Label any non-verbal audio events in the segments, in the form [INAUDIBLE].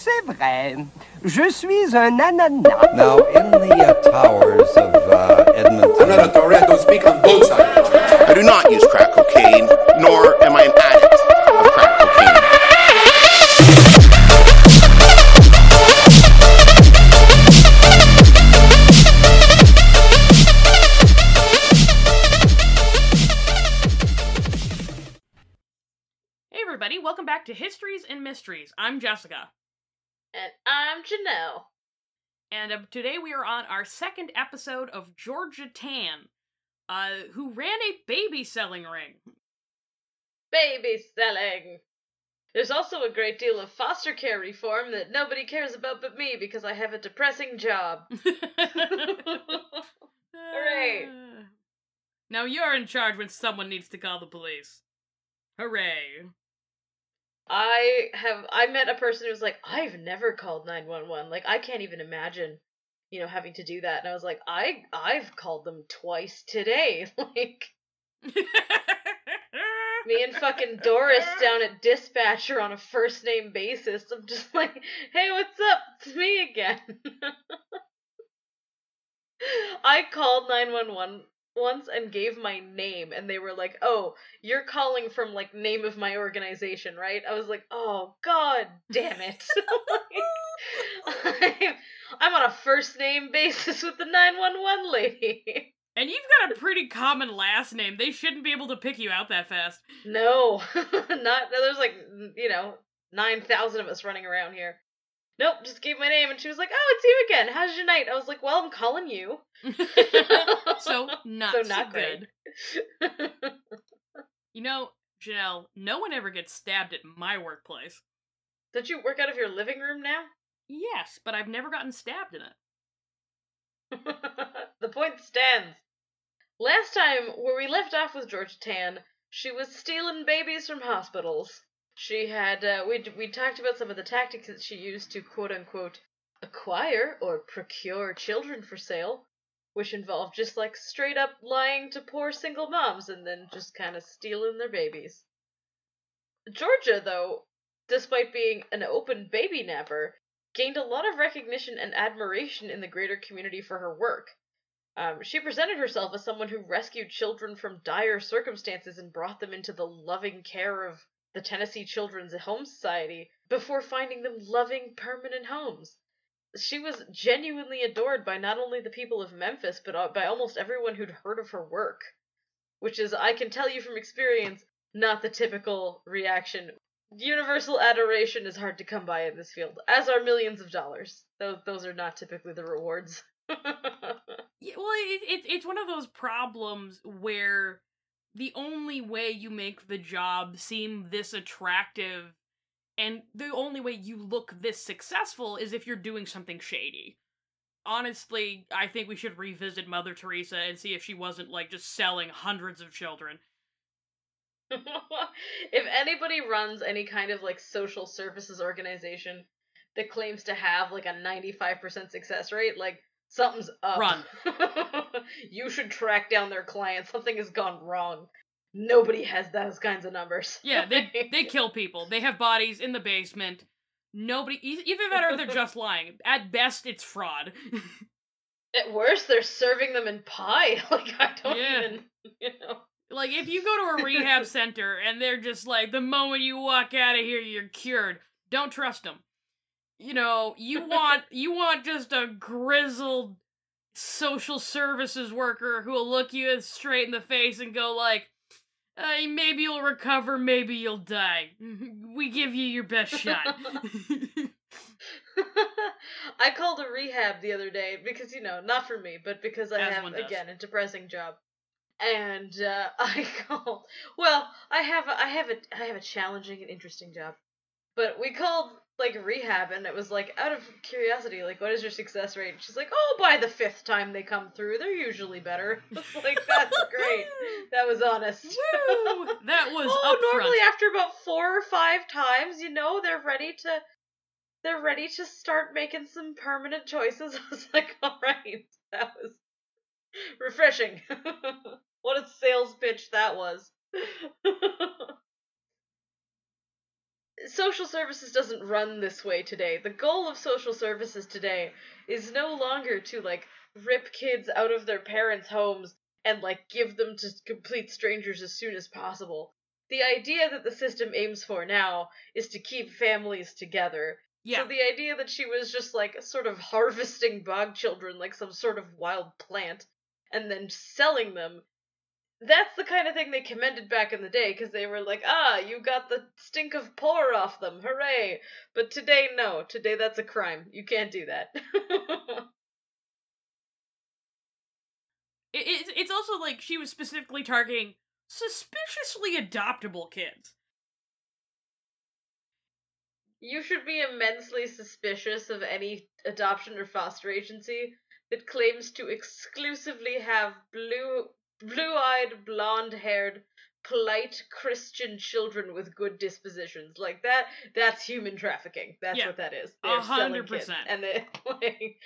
c'est vrai. Je suis un ananas. Now, in the uh, towers of uh, Edmonton. I'm not a Toretto. Speak on both sides. I do not use crack cocaine, nor am I an addict of crack cocaine. Hey everybody, welcome back to Histories and Mysteries. I'm Jessica, And I'm Janelle. and uh, today we are on our second episode of Georgia Tann, uh, who ran a baby selling ring. Baby selling. There's also a great deal of foster care reform that nobody cares about but me because I have a depressing job. [LAUGHS] [LAUGHS] Hooray. Now you're in charge when someone needs to call the police. Hooray. I have I met a person who was like, I've never called 911. Like I can't even imagine, you know, having to do that. And I was like, I I've called them twice today. [LAUGHS] like me and fucking Doris down at dispatcher on a first name basis. I'm just [LAUGHS] like, hey, what's up? It's me again. [LAUGHS] I called 911 once and gave my name, and they were like, oh, you're calling from like name of my organization, right? I was like, oh, god damn it. [LAUGHS] Like, I'm, [LAUGHS] I'm on a first name basis with the 911 lady. and you've got a pretty common last name. They shouldn't be able to pick you out that fast. No, [LAUGHS] not there's like you know nine thousand of us running around here. Nope, just gave my name, and she was like, "Oh, it's you again. How's your night?" I was like, "Well, I'm calling you." [LAUGHS] [LAUGHS] so not so so not good. great. You know, Janelle, no one ever gets stabbed at my workplace. Did you work out of your living room now? Yes, but I've never gotten stabbed in it. [LAUGHS] the point stands. Last time, where we left off with Georgia Tann, she was stealing babies from hospitals. She had, uh, we we talked about some of the tactics that she used to quote unquote acquire or procure children for sale, which involved just like straight up lying to poor single moms and then just kind of stealing their babies. Georgia, though, despite being an open baby napper, gained a lot of recognition and admiration in the greater community for her work. Um, she presented herself as someone who rescued children from dire circumstances and brought them into the loving care of the Tennessee Children's Home Society before finding them loving permanent homes. She was genuinely adored by not only the people of Memphis, but uh, by almost everyone who'd heard of her work. Which is, I can tell you from experience, not the typical reaction. Universal adoration is hard to come by in this field, as are millions of dollars. Those, those are not typically the rewards. [LAUGHS] Yeah, well, it, it, it's one of those problems where the only way you make the job seem this attractive and the only way you look this successful is if you're doing something shady. Honestly, I think we should revisit Mother Teresa and see if she wasn't like just selling hundreds of children. [LAUGHS] if anybody runs any kind of like social services organization that claims to have like a 95% success rate, like something's up. Run. [LAUGHS] you should track down their client. Something has gone wrong. Nobody has those kinds of numbers. Yeah, they [LAUGHS] they kill people. They have bodies in the basement. Nobody even better, they're just lying. At best, it's fraud. [LAUGHS] At worst, they're serving them in pie. Like I don't Yeah. even, you know. Like if you go to a rehab center and they're just like the moment you walk out of here you're cured. Don't trust them. You know, you want you want just a grizzled social services worker who will look you straight in the face and go like, uh, maybe you'll recover, maybe you'll die. [LAUGHS] We give you your best shot. [LAUGHS] I called a rehab the other day because you know, not for me, but because I As have again a depressing job. And uh, [LAUGHS] I called. Well, I have a, I have a I have a challenging and interesting job, but we called like rehab, and it was like out of curiosity, like what is your success rate? She's like, oh, by the fifth time they come through, they're usually better. [LAUGHS] Like that's [LAUGHS] great. That was honest. Woo! That [LAUGHS] was oh, upfront. normally after about four or five times, you know, they're ready to they're ready to start making some permanent choices. I was like, all right, that was refreshing. what a sales pitch that was. Social services doesn't run this way today. The goal of social services today is no longer to like rip kids out of their parents' homes and like give them to complete strangers as soon as possible. The idea that the system aims for now is to keep families together. Yeah. So the idea that she was just like sort of harvesting bog children like some sort of wild plant and then selling them that's the kind of thing they commended back in the day because they were like, ah, you got the stink of poor off them, hooray! But today, no. Today, that's a crime. You can't do that. [LAUGHS] It, it's it's also like she was specifically targeting suspiciously adoptable kids. you should be immensely suspicious of any adoption or foster agency that claims to exclusively have blue blue-eyed, blonde-haired, polite Christian children with good dispositions. Like that that's human trafficking. That's Yeah. what that is. A hundred percent. And they [LAUGHS] like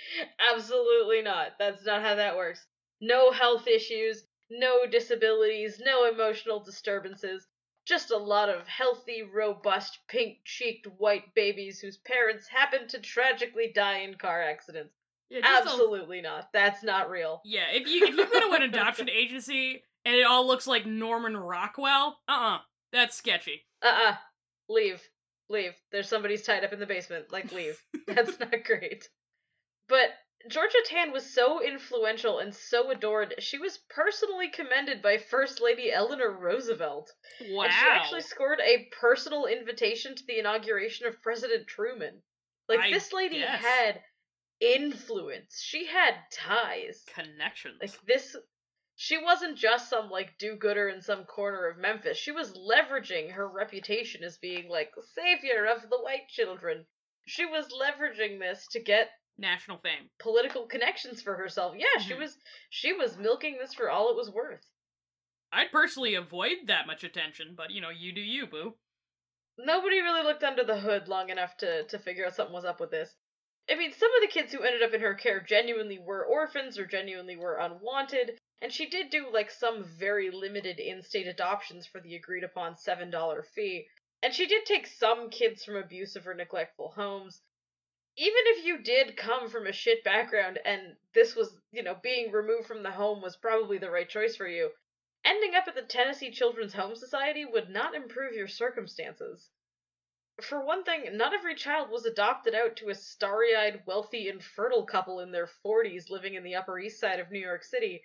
absolutely not. That's not how that works. No health issues, no disabilities, no emotional disturbances. Just a lot of healthy, robust, pink cheeked white babies whose parents happen to tragically die in car accidents. Yeah, Absolutely not. That's not real. yeah, if you if you go to an adoption [LAUGHS] agency and it all looks like Norman Rockwell, uh uh that's sketchy. Uh uh Leave. Leave. There's somebody's tied up in the basement. Like, leave. [LAUGHS] That's not great. But Georgia Tann was so influential and so adored, she was personally commended by First Lady Eleanor Roosevelt. Wow. And she actually scored a personal invitation to the inauguration of President Truman. Like, I this lady guess. had influence. She had ties. Connections. Like this she wasn't just some like do-gooder in some corner of Memphis. She was leveraging her reputation as being like savior of the white children. She was leveraging this to get National fame. political connections for herself. Yeah, she Mhm. was she was milking this for all it was worth. I'd personally avoid that much attention, but you know, you do you, boo. Nobody really looked under the hood long enough to to figure out something was up with this. I mean, some of the kids who ended up in her care genuinely were orphans or genuinely were unwanted, and she did do like some very limited in-state adoptions for the agreed upon $7 fee. And she did take some kids from abusive or neglectful homes. Even if you did come from a shit background and this was, you know, being removed from the home was probably the right choice for you, ending up at the Tennessee Children's Home Society would not improve your circumstances. For one thing, not every child was adopted out to a starry eyed, wealthy, infertile couple in their 40s living in the Upper East Side of New York City.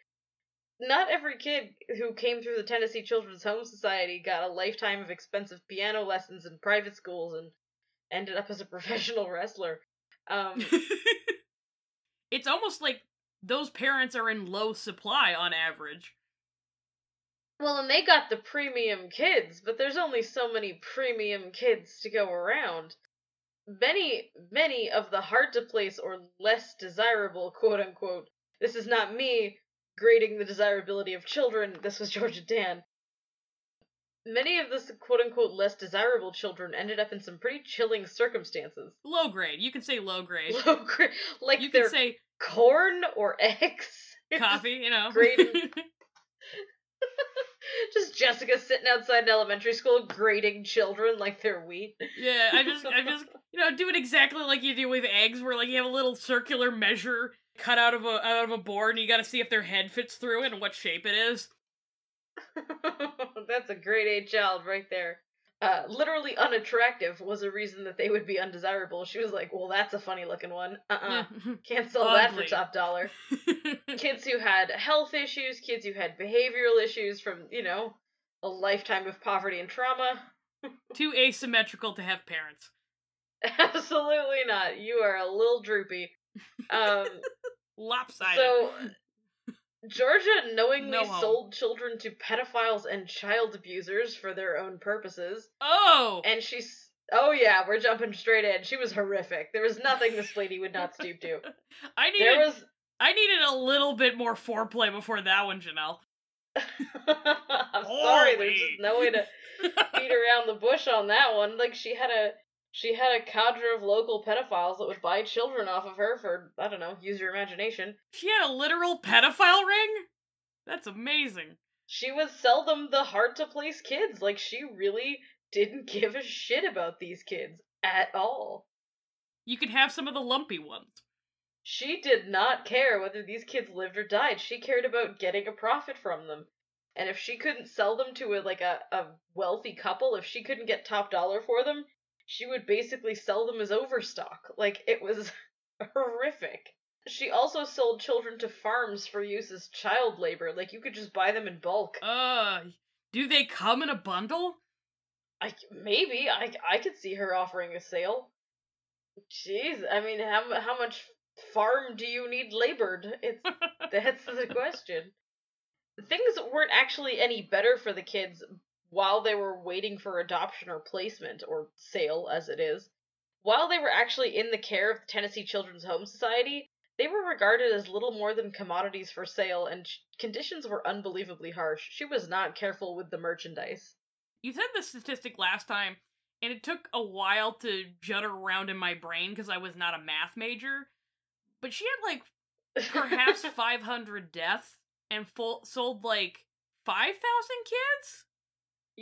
Not every kid who came through the Tennessee Children's Home Society got a lifetime of expensive piano lessons in private schools and ended up as a [LAUGHS] professional wrestler. Um, [LAUGHS] it's almost like those parents are in low supply on average. Well, and they got the premium kids, but there's only so many premium kids to go around. Many, many of the hard to place or less desirable, quote unquote, this is not me grading the desirability of children, this was Georgia Tann. Many of the quote unquote less desirable children ended up in some pretty chilling circumstances. Low grade. You can say low grade. Low grade, [LAUGHS] like you they're can say corn or [LAUGHS] eggs. coffee, you know. Grading. [LAUGHS] [LAUGHS] Just Jessica sitting outside an elementary school grading children like they're wheat. yeah, I just I just you know, do it exactly like you do with eggs where like you have a little circular measure cut out of a out of a board and you gotta see if their head fits through it and what shape it is. [LAUGHS] That's a grade A child right there. Uh, literally unattractive was a reason that they would be undesirable. She was like, well, that's a funny looking one. Uh-uh. [LAUGHS] Can't sell that for top dollar. [LAUGHS] kids who had health issues, kids who had behavioral issues from, you know, a lifetime of poverty and trauma. [LAUGHS] Too asymmetrical to have parents. Absolutely not. You are a little droopy. Um, Lopsided. so Georgia knowingly No um, sold children to pedophiles and child abusers for their own purposes. oh, And she's oh yeah, we're jumping straight in. She was horrific. There was nothing this lady would not stoop to. [LAUGHS] I needed There was I needed a little bit more foreplay before that one, Janelle. [LAUGHS] I'm sorry, there's just no way to beat [LAUGHS] around the bush on that one. Like she had a she had a cadre of local pedophiles that would buy children off of her for I don't know, use your imagination. She had a literal pedophile ring? That's amazing. She would sell them the hard to place kids. Like she really didn't [LAUGHS] give a shit about these kids at all. You could have some of the lumpy ones. She did not care whether these kids lived or died. She cared about getting a profit from them. And if she couldn't sell them to a, like a, a wealthy couple, if she couldn't get top dollar for them, she would basically sell them as overstock. Like it was [LAUGHS] horrific. She also sold children to farms for use as child labor. Like you could just buy them in bulk. Uh, do they come in a bundle? I maybe I I could see her offering a sale. Jeez, I mean, how how much farm do you need labored? It's [LAUGHS] that's the question. Things weren't actually any better for the kids while they were waiting for adoption or placement or sale as it is. While they were actually in the care of the Tennessee Children's Home Society, they were regarded as little more than commodities for sale and sh- conditions were unbelievably harsh. She was not careful with the merchandise. You said the statistic last time, and it took a while to judder around in my brain because I was not a math major. But she had like perhaps [LAUGHS] 500 deaths and full, sold like 5,000 kids?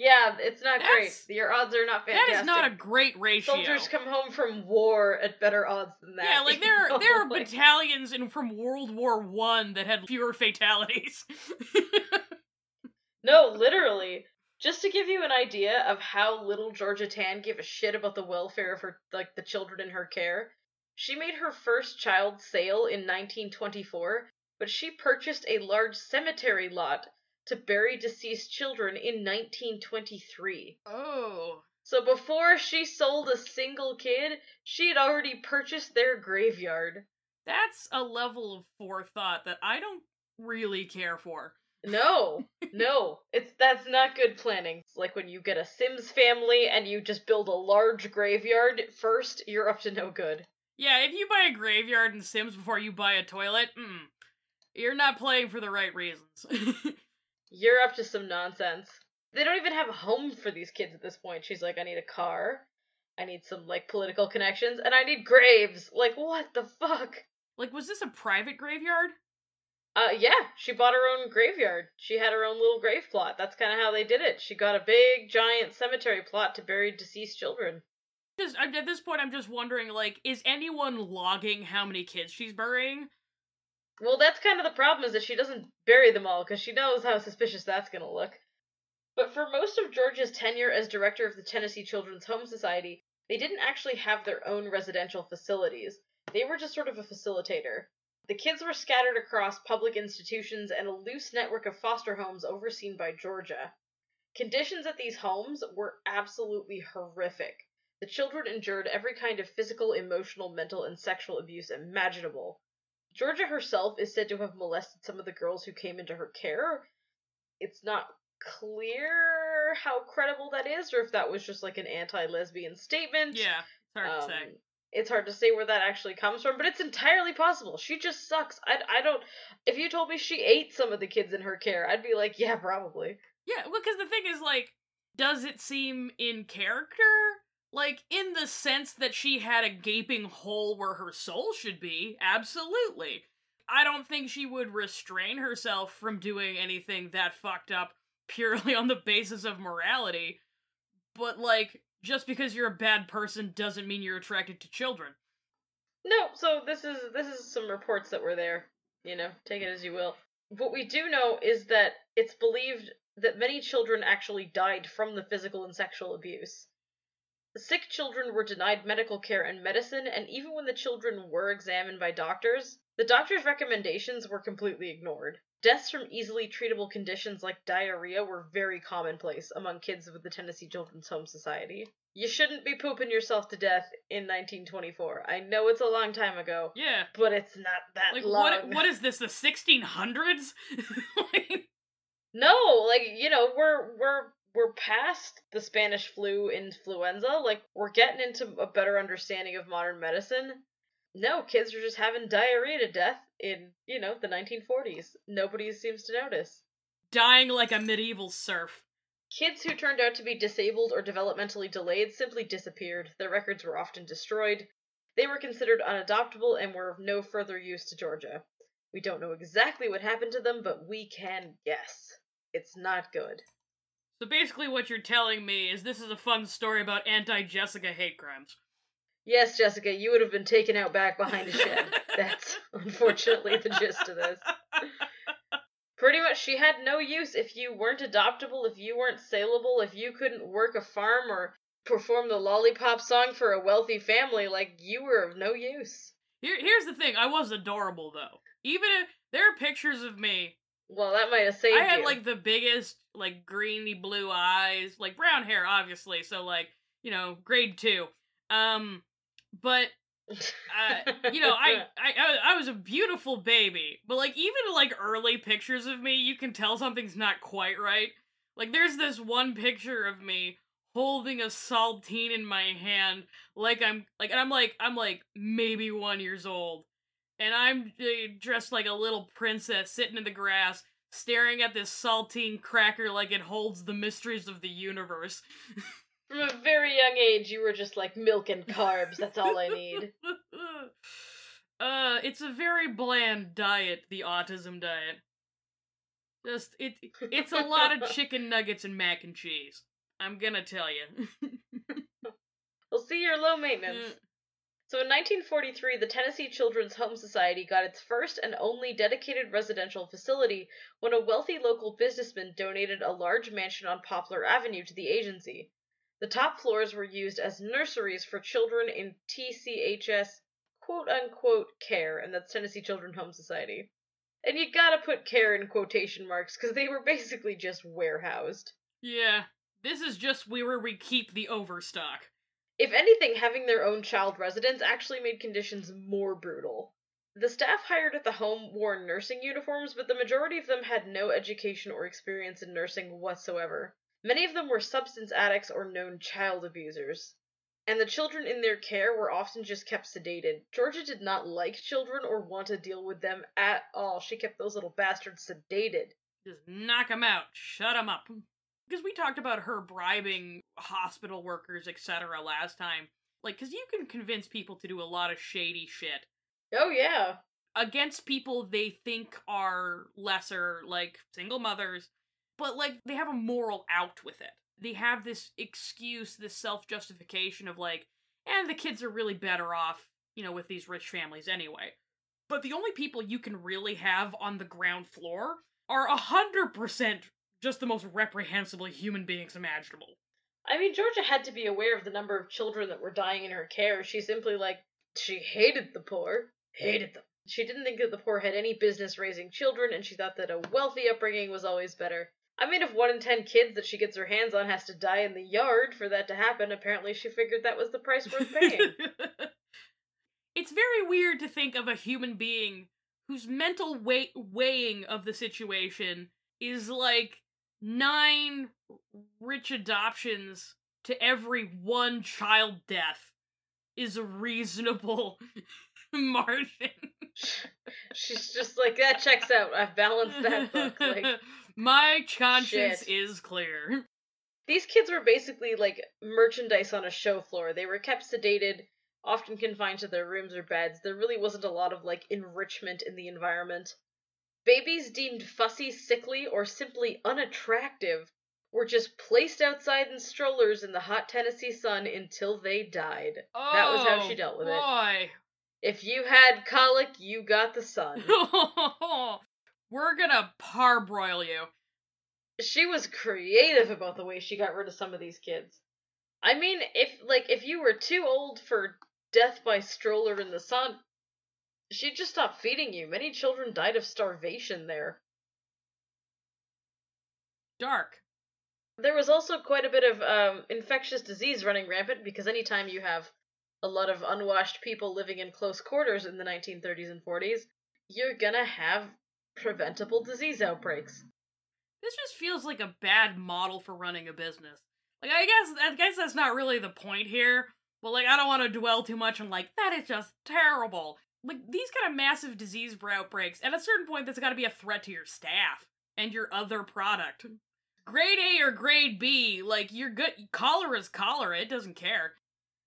Yeah, it's not That's- great. Your odds are not fantastic. That is not a great ratio. Soldiers come home from war at better odds than that. yeah, like you there are there are [LAUGHS] Like, battalions in from World War One that had fewer fatalities. No, literally. Just to give you an idea of how little Georgia Tann gave a shit about the welfare of her like the children in her care, she made her first child sale in 1924, but she purchased a large cemetery lot to bury deceased children in 1923. oh, So before she sold a single kid, she had already purchased their graveyard. that's a level of forethought that I don't really care for. No, no, it's that's not good planning. It's like when you get a Sims family and you just build a large graveyard first, you're up to no good. Yeah, if you buy a graveyard in Sims before you buy a toilet, mm, you're not playing for the right reasons. [LAUGHS] You're up to some nonsense. They don't even have a home for these kids at this point. She's like, I need a car, I need some like political connections, and I need graves. Like, what the fuck? like, was this a private graveyard? Uh, yeah, she bought her own graveyard. She had her own little grave plot. That's kind of how they did it. She got a big, giant cemetery plot to bury deceased children. Just at this point, I'm just wondering, like, is anyone logging how many kids she's burying? Well, that's kind of the problem is that she doesn't bury them all because she knows how suspicious that's going to look. But for most of Georgia's tenure as director of the Tennessee Children's Home Society, they didn't actually have their own residential facilities. They were just sort of a facilitator. The kids were scattered across public institutions and a loose network of foster homes overseen by Georgia. Conditions at these homes were absolutely horrific. The children endured every kind of physical, emotional, mental, and sexual abuse imaginable. Georgia herself is said to have molested some of the girls who came into her care. It's not clear how credible that is, or if that was just like an anti lesbian statement. Yeah, it's hard to Um, say. It's hard to say where that actually comes from, but it's entirely possible. She just sucks. I, I don't. If you told me she ate some of the kids in her care, I'd be like, yeah, probably. Yeah, well, because the thing is, like, does it seem in character? Like, in the sense that she had a gaping hole where her soul should be? Absolutely. I don't think she would restrain herself from doing anything that fucked up purely [LAUGHS] on the basis of morality. But, like, just because you're a bad person doesn't mean you're attracted to children. No, so this is this is some reports that were there. You know, take it as you will. What we do know is that it's believed that many children actually died from the physical and sexual abuse. Sick children were denied medical care and medicine, and even when the children were examined by doctors, the doctor's recommendations were completely ignored. Deaths from easily treatable conditions like diarrhea were very commonplace among kids with the Tennessee Children's Home Society. You shouldn't be pooping yourself to death in 1924. I know it's a long time ago, Yeah. but it's not that Like, long. what, what is this, the 1600s? [LAUGHS] like, No, like you know, we're we're we're past the Spanish flu influenza. Like we're getting into a better understanding of modern medicine. No, kids are just having diarrhea to death in, you know, the 1940s. Nobody seems to notice. dying like a medieval serf. Kids who turned out to be disabled or developmentally delayed simply disappeared. Their records were often destroyed. They were considered unadoptable and were of no further use to Georgia. We don't know exactly what happened to them, but we can guess. It's not good. So basically, what you're telling me is this is a fun story about anti Jessica hate crimes. Yes, Jessica, you would have been taken out back behind a shed. [LAUGHS] That's unfortunately the gist of this. Pretty much, she had no use if you weren't adoptable, if you weren't saleable, if you couldn't work a farm or perform the lollipop song for a wealthy family, like, you were of no use. Here, here's the thing. I was adorable though. Even if there are pictures of me, Well, that might have saved I had you. like the biggest, like greeny blue eyes, like brown hair, obviously. So like, you know, grade two. Um, but uh, you know, I, [LAUGHS] I I I was a beautiful baby, but like even like early pictures of me, you can tell something's not quite right. Like there's this one picture of me holding a saltine in my hand, like I'm like, and I'm like I'm like maybe one years old, and I'm uh, dressed like a little princess sitting in the grass, staring at this saltine cracker like it holds the mysteries of the universe. [LAUGHS] From a very young age, you were just like milk and carbs. That's all I need. [LAUGHS] uh, it's a very bland diet, the autism diet. Just it, it's a lot of [LAUGHS] chicken nuggets and mac and cheese. I'm gonna tell you. We'll see you're low maintenance. So in 1943, the Tennessee Children's Home Society got its first and only dedicated residential facility when a wealthy local businessman donated a large mansion on Poplar Avenue to the agency. The top floors were used as nurseries for children in TCHS quote unquote care, and that's Tennessee Children's Home Society. And you gotta put care in quotation marks because they were basically just warehoused. yeah, this is just where we keep the overstock. If anything, having their own child residence actually made conditions more brutal. The staff hired at the home wore nursing uniforms, but the majority of them had no education or experience in nursing whatsoever. Many of them were substance addicts or known child abusers. And the children in their care were often just kept sedated. Georgia did not like children or want to deal with them at all. She kept those little bastards sedated. Just knock 'em out, shut 'em up. Because we talked about her bribing hospital workers, etc. last time. Like, because you can convince people to do a lot of shady shit Oh, yeah. against people they think are lesser, like single mothers, but like they have a moral out with it. They have this excuse, this self justification of like, and the kids are really better off, you know, with these rich families anyway. But the only people you can really have on the ground floor are a hundred percent just the most reprehensible human beings imaginable. I mean, Georgia had to be aware of the number of children that were dying in her care. She simply, like, she hated the poor. Hated them. She didn't think that the poor had any business raising children, and she thought that a wealthy upbringing was always better. I mean, if one in ten kids that she gets her hands on has to die in the yard for that to happen, apparently she figured that was the price worth paying. [LAUGHS] it's very weird to think of a human being whose mental weight weighing of the situation is like nine rich adoptions to every one child death is a reasonable [LAUGHS] margin. She's just like, that checks out. I've balanced that book. Like, [LAUGHS] My conscience shit. is clear. These kids were basically like merchandise on a show floor. They were kept sedated, often confined to their rooms or beds. There really wasn't a lot of like enrichment in the environment. Babies deemed fussy, sickly, or simply unattractive were just placed outside in strollers in the hot Tennessee sun until they died. Oh, That was how she dealt with it. Oh, boy. If you had colic, you got the sun. [LAUGHS] We're gonna parbroil you. she was creative about the way she got rid of some of these kids. I mean, if like if you were too old for death by stroller in the sun, she'd just stopped feeding you. Many children died of starvation there. Dark. There was also quite a bit of um, infectious disease running rampant because anytime you have a lot of unwashed people living in close quarters in the 1930s and 40s, you're gonna have preventable disease outbreaks. This just feels like a bad model for running a business. Like I guess I guess that's not really the point here, but like I don't want to dwell too much on like that is just terrible. Like these kind of massive disease outbreaks, at a certain point that's got to be a threat to your staff and your other product. Grade A or grade B, like you're good. Cholera's cholera. It doesn't care.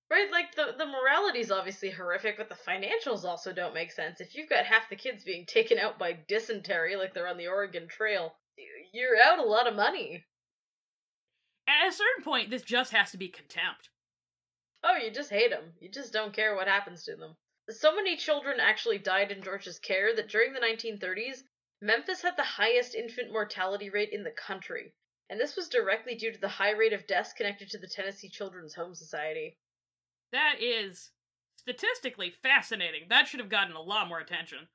Right, like the the morality's obviously horrific, but the financials also don't make sense. If you've got half the kids being taken out by dysentery, like they're on the Oregon Trail, you're out a lot of money. at a certain point, this just has to be contempt. Oh, you just hate them. You just don't care what happens to them. So many children actually died in George's care that during the 1930s, Memphis had the highest infant mortality rate in the country. And this was directly due to the high rate of deaths connected to the Tennessee Children's Home Society. That is statistically fascinating. That should have gotten a lot more attention.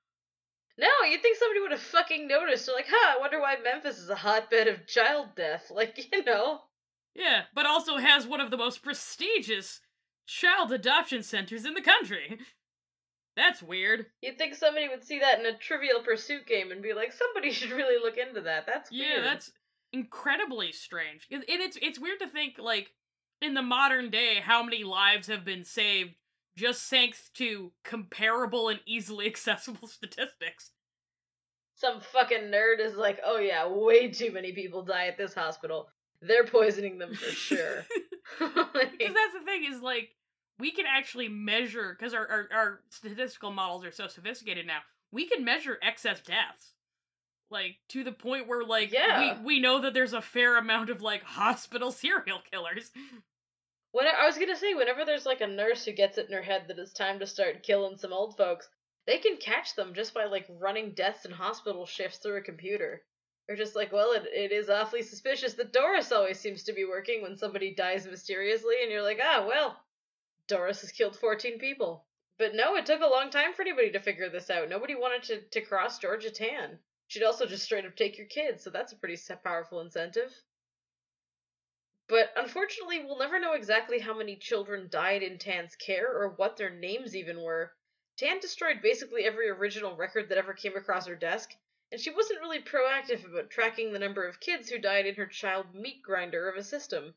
No, you'd think somebody would have fucking noticed. They're like, huh, I wonder why Memphis is a hotbed of child death. [LAUGHS] Like, you know. Yeah, but also has one of the most prestigious child adoption centers in the country. [LAUGHS] That's weird. You'd think somebody would see that in a Trivial Pursuit game and be like, somebody [LAUGHS] should really look into that. That's Yeah, weird. that's incredibly strange. And it's it's weird to think like in the modern day how many lives have been saved just thanks to comparable and easily [LAUGHS] accessible statistics. Some fucking nerd is like, oh yeah, way too many people die at this hospital. They're poisoning them for sure. [LAUGHS] Like, Because that's the thing is like we can actually measure because our, our our statistical models are so sophisticated now. We can measure excess deaths, like to the point where like Yeah. we we know that there's a fair amount of like [LAUGHS] hospital serial killers. When I was gonna say, whenever there's like a nurse who gets it in her head that it's time to start killing some old folks, they can catch them just by like running deaths and hospital shifts through a computer. They're just like, well, it, it is awfully suspicious that Doris always seems to be working when somebody dies mysteriously, and you're like, ah, well, Doris has killed 14 people. But no, it took a long time for anybody to figure this out. Nobody wanted to, to cross Georgia Tann. She'd also just straight up take your kids, so that's a pretty powerful incentive. But unfortunately, we'll never know exactly how many children died in Tann's care or what their names even were. Tann destroyed basically every original record that ever came across her desk, and she wasn't really proactive about tracking the number of kids who died in her child meat grinder of a system.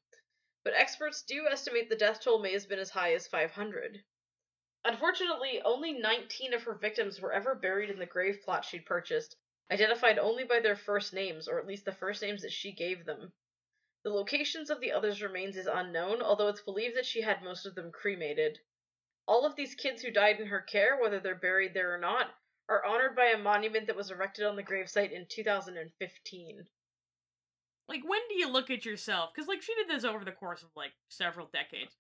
But experts do estimate the death toll may have been as high as 500. Unfortunately, only 19 of her victims were ever buried in the grave plot she'd purchased, identified only by their first names, or at least the first names that she gave them. The locations of the others' remains is unknown, although it's believed that she had most of them cremated. All of these kids who died in her care, whether they're buried there or not, are honored by a monument that was erected on the gravesite in 2015. Like when do you look at yourself? Because like she did this over the course of like several decades.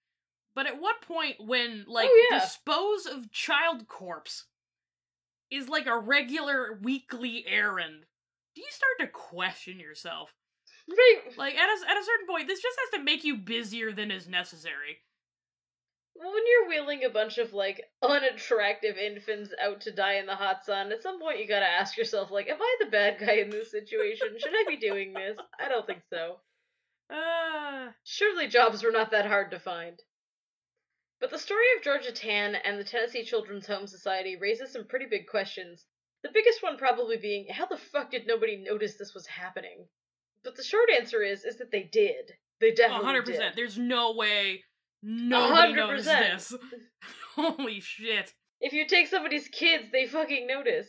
But at what point when oh, like Oh, yeah. dispose of child corpse is like a regular weekly errand, do you start to question yourself? Right. Like at a, at a certain point, this just has to make you busier than is necessary. When you're wheeling a bunch of like unattractive infants out to die in the hot sun, at some point you gotta ask yourself, like, am I the bad guy in this situation? Should I be doing this? I don't think so. Uh, Surely jobs were not that hard to find. But the story of Georgia Tann and the Tennessee Children's Home Society raises some pretty big questions. The biggest one probably being, how the fuck did nobody notice this was happening? But the short answer is, is that they did. They definitely hundred did. percent. There's no way nobody noticed 100%. this. [LAUGHS] Holy shit! If you take somebody's kids, they fucking notice.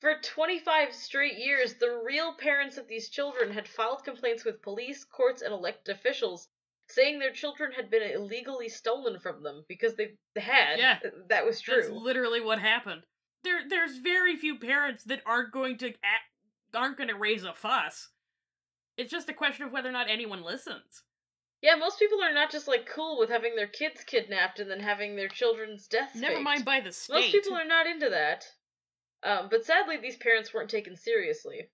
For 25 straight years, the real parents of these children had filed complaints with police, courts, and elected officials, saying their children had been illegally stolen from them because they had. Yeah. that was true. That's literally what happened. There, there's very few parents that aren't going to act, aren't going to raise a fuss. It's just a question of whether or not anyone listens. Yeah, most people are not just like cool with having their kids kidnapped and then having their children's deaths. Never faked. mind by the state. Most people are not into that. Um, but sadly, these parents weren't taken seriously.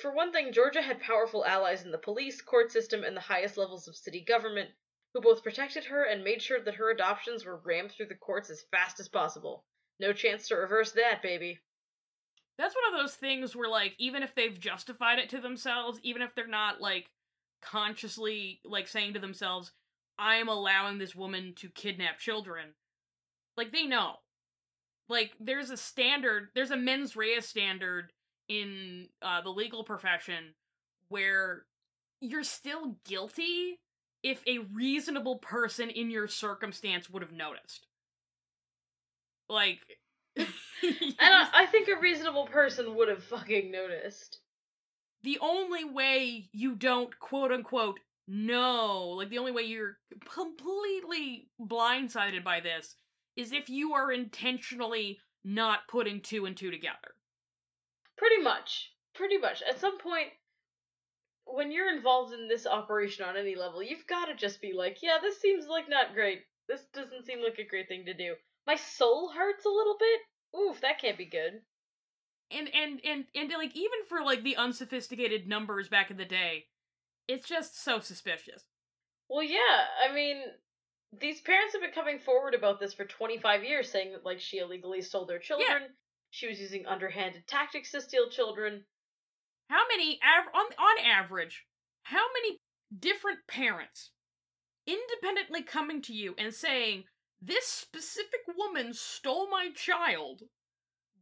For one thing, Georgia had powerful allies in the police, court system, and the highest levels of city government, who both protected her and made sure that her adoptions were rammed through the courts as fast as possible. No chance to reverse that, baby. That's one of those things where, like, even if they've justified it to themselves, even if they're not like consciously like saying to themselves, "I am allowing this woman to kidnap children," like they know. Like, there's a standard. There's a mens rea standard in uh, the legal profession where you're still guilty if a reasonable person in your circumstance would have noticed. Like, [LAUGHS] [LAUGHS] I, [LAUGHS] I think a reasonable person would have fucking noticed. The only way you don't quote unquote know, like the only way you're completely blindsided by this is if you are intentionally not putting two and two together. Pretty much. Pretty much. At some point, when you're involved in this operation on any level, you've got to just be like, yeah, this seems like not great. This doesn't seem like a great thing to do. My soul hurts a little bit. Oof, that can't be good. And and and and like even for like the unsophisticated numbers back in the day it's just so suspicious Well, yeah, I mean, these parents have been coming forward about this for 25 years, saying that, like, she illegally stole their children. She was using underhanded tactics to steal children. how many av- on on average how many different parents independently coming to you and saying this specific woman stole my child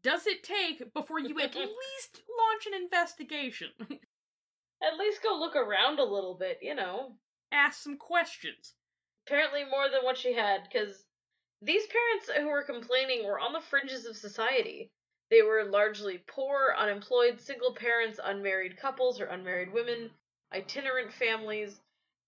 does it take before you at [LAUGHS] least launch an investigation At least go look around a little bit, you know. ask some questions Apparently, more than what she had, because these parents who were complaining were on the fringes of society. They were largely poor, unemployed, single parents, unmarried couples or unmarried women, itinerant families.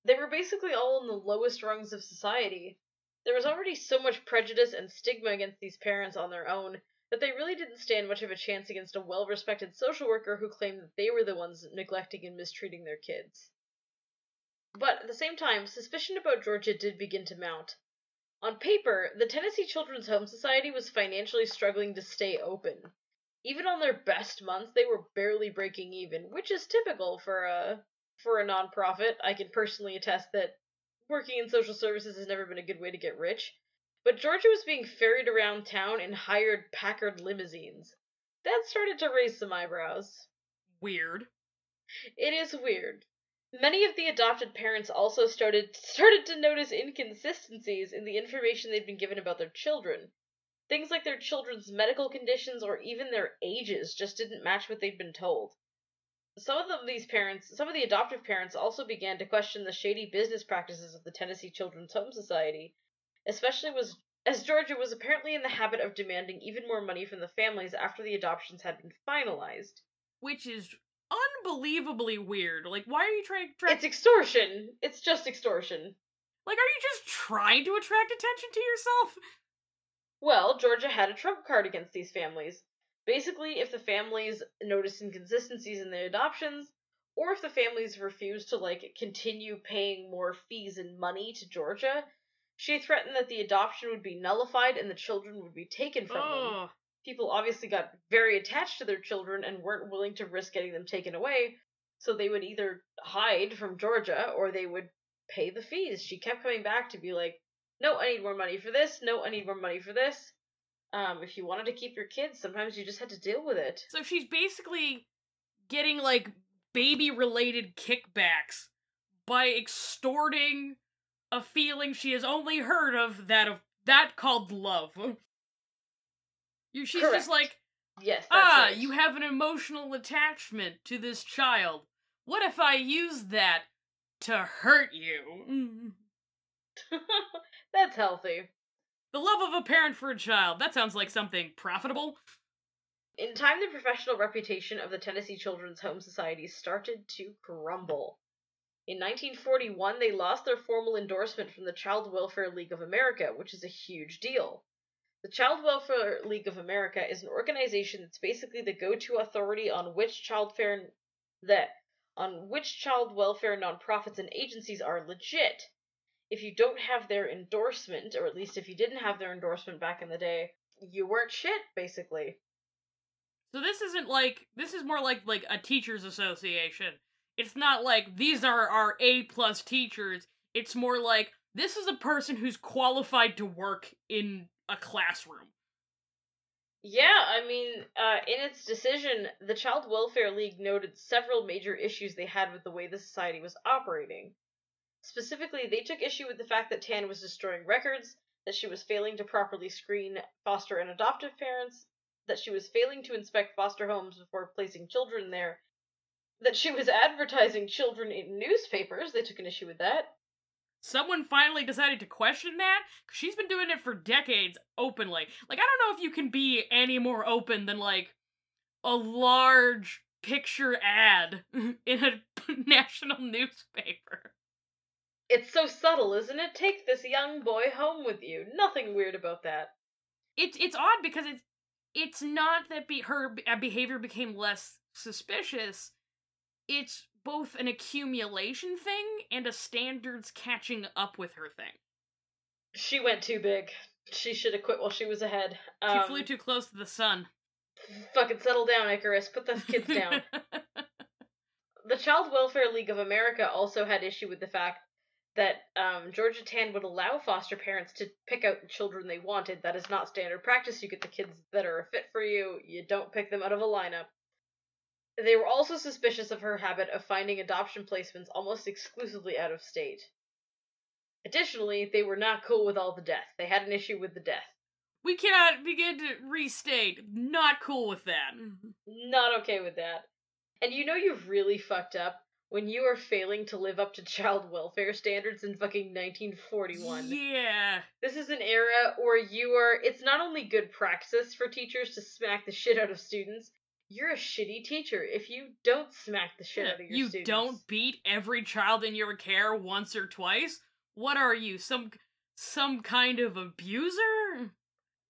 They were basically all in the lowest rungs of society. There was already so much prejudice and stigma against these parents on their own that they really didn't stand much of a chance against a well respected social worker who claimed that they were the ones neglecting and mistreating their kids. But at the same time, suspicion about Georgia did begin to mount. On paper, the Tennessee Children's Home Society was financially struggling to stay open. Even on their best months, they were barely breaking even, which is typical for a for a nonprofit. I can personally attest that working in social services has never been a good way to get rich. But Georgia was being ferried around town in hired Packard limousines. That started to raise some eyebrows. weird It is weird. Many of the adopted parents also started started to notice inconsistencies in the information they'd been given about their children. Things like their children's medical conditions or even their ages just didn't match what they'd been told. Some of them, these parents, some of the adoptive parents also began to question the shady business practices of the Tennessee Children's Home Society, especially was as Georgia was apparently in the habit of demanding even more money from the families after the adoptions had been finalized. which is unbelievably weird like why are you trying to attract It's extortion. It's just extortion. like are you just trying to attract attention to yourself Well, Georgia had a trump card against these families. Basically, if the families noticed inconsistencies in their adoptions, or if the families refused to like continue paying more fees and money to Georgia, she threatened that the adoption would be nullified and the children would be taken from them. oh People obviously got very attached to their children and weren't willing to risk getting them taken away, so they would either hide from Georgia or they would pay the fees. She kept coming back to be like, no, I need more money for this. No, I need more money for this. Um, if you wanted to keep your kids, sometimes you just had to deal with it. So she's basically getting like baby related kickbacks by extorting a feeling she has only heard of that of that called love. You she's Correct. just like, Yes, that's ah, right. you have an emotional attachment to this child. What if I use that to hurt you? [LAUGHS] that's healthy. The love of a parent for a child. That sounds like something profitable. In time, the professional reputation of the Tennessee Children's Home Society started to crumble. In 1941, they lost their formal endorsement from the Child Welfare League of America, which is a huge deal. The Child Welfare League of America is an organization that's basically the go-to authority on which child fair that on which child welfare nonprofits and agencies are legit. If you don't have their endorsement, or at least if you didn't have their endorsement back in the day, you weren't shit, basically. So this isn't like this is more like like a teachers association. It's not like these are our A plus teachers. It's more like this is a person who's qualified to work in a classroom. Yeah, I mean, uh, in its decision, the Child Welfare League noted several major issues they had with the way the society was operating. Specifically, they took issue with the fact that Tann was destroying records, that she was failing to properly screen foster and adoptive parents, that she was failing to inspect foster homes before placing children there, that she was advertising children in newspapers. They took an issue with that. Someone finally decided to question that. She's been doing it for decades openly. Like I don't know if you can be any more open than like a large picture ad [LAUGHS] in a [LAUGHS] national newspaper. It's so subtle, isn't it? Take this young boy home with you. Nothing weird about that. it's it's odd because it's it's not that be her uh, behavior became less suspicious. It's both an accumulation thing and a standards catching up with her thing. She went too big. She should have quit while she was ahead. She Um, flew too close to the sun. Fucking settle down, Icarus. Put those kids down. [LAUGHS] the Child Welfare League of America also had issue with the fact that um, Georgia Tann would allow foster parents to pick out the children they wanted. That is not standard practice. You get the kids that are a fit for you. You don't pick them out of a lineup. They were also suspicious of her habit of finding adoption placements almost exclusively out of state. Additionally, they were not cool with all the death. They had an issue with the death. we cannot begin to restate. Not cool with that. Not okay with that. And you know you've really fucked up when you are failing to live up to child welfare standards in fucking 1941. Yeah. This is an era where you are. It's not only good practice for teachers to smack the shit out of students, you're a shitty teacher if you don't smack the shit Yeah, out of your you students. don't beat every child in your care once or twice. What are you, some some kind of abuser?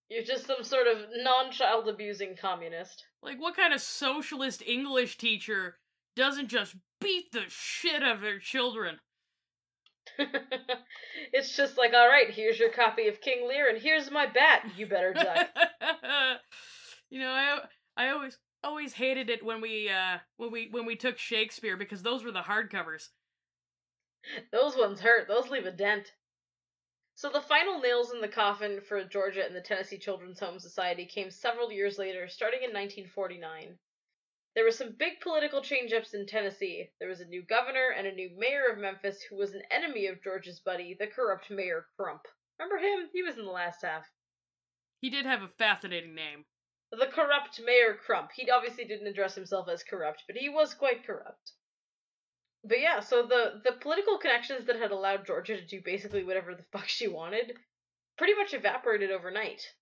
You're just some sort of non child abusing communist. Like what kind of socialist English teacher doesn't just beat the shit out of their children? [LAUGHS] it's just like, alright, here's your copy of King Lear, and here's my bat. You better duck. [LAUGHS] you know, I I always always hated it when we uh when we when we took Shakespeare because those were the hardcovers. Those ones hurt. Those leave a dent. So the final nails in the coffin for Georgia and the Tennessee Children's Home Society came several years later, starting in 1949. There were some big political change-ups in Tennessee. There was a new governor and a new mayor of Memphis who was an enemy of Georgia's buddy, the corrupt Mayor Crump. Remember him? He was in the last half. He did have a fascinating name. The corrupt Mayor Crump. He obviously didn't address himself as corrupt, but he was quite corrupt. But yeah, so the the political connections that had allowed Georgia to do basically whatever the fuck she wanted pretty much evaporated overnight.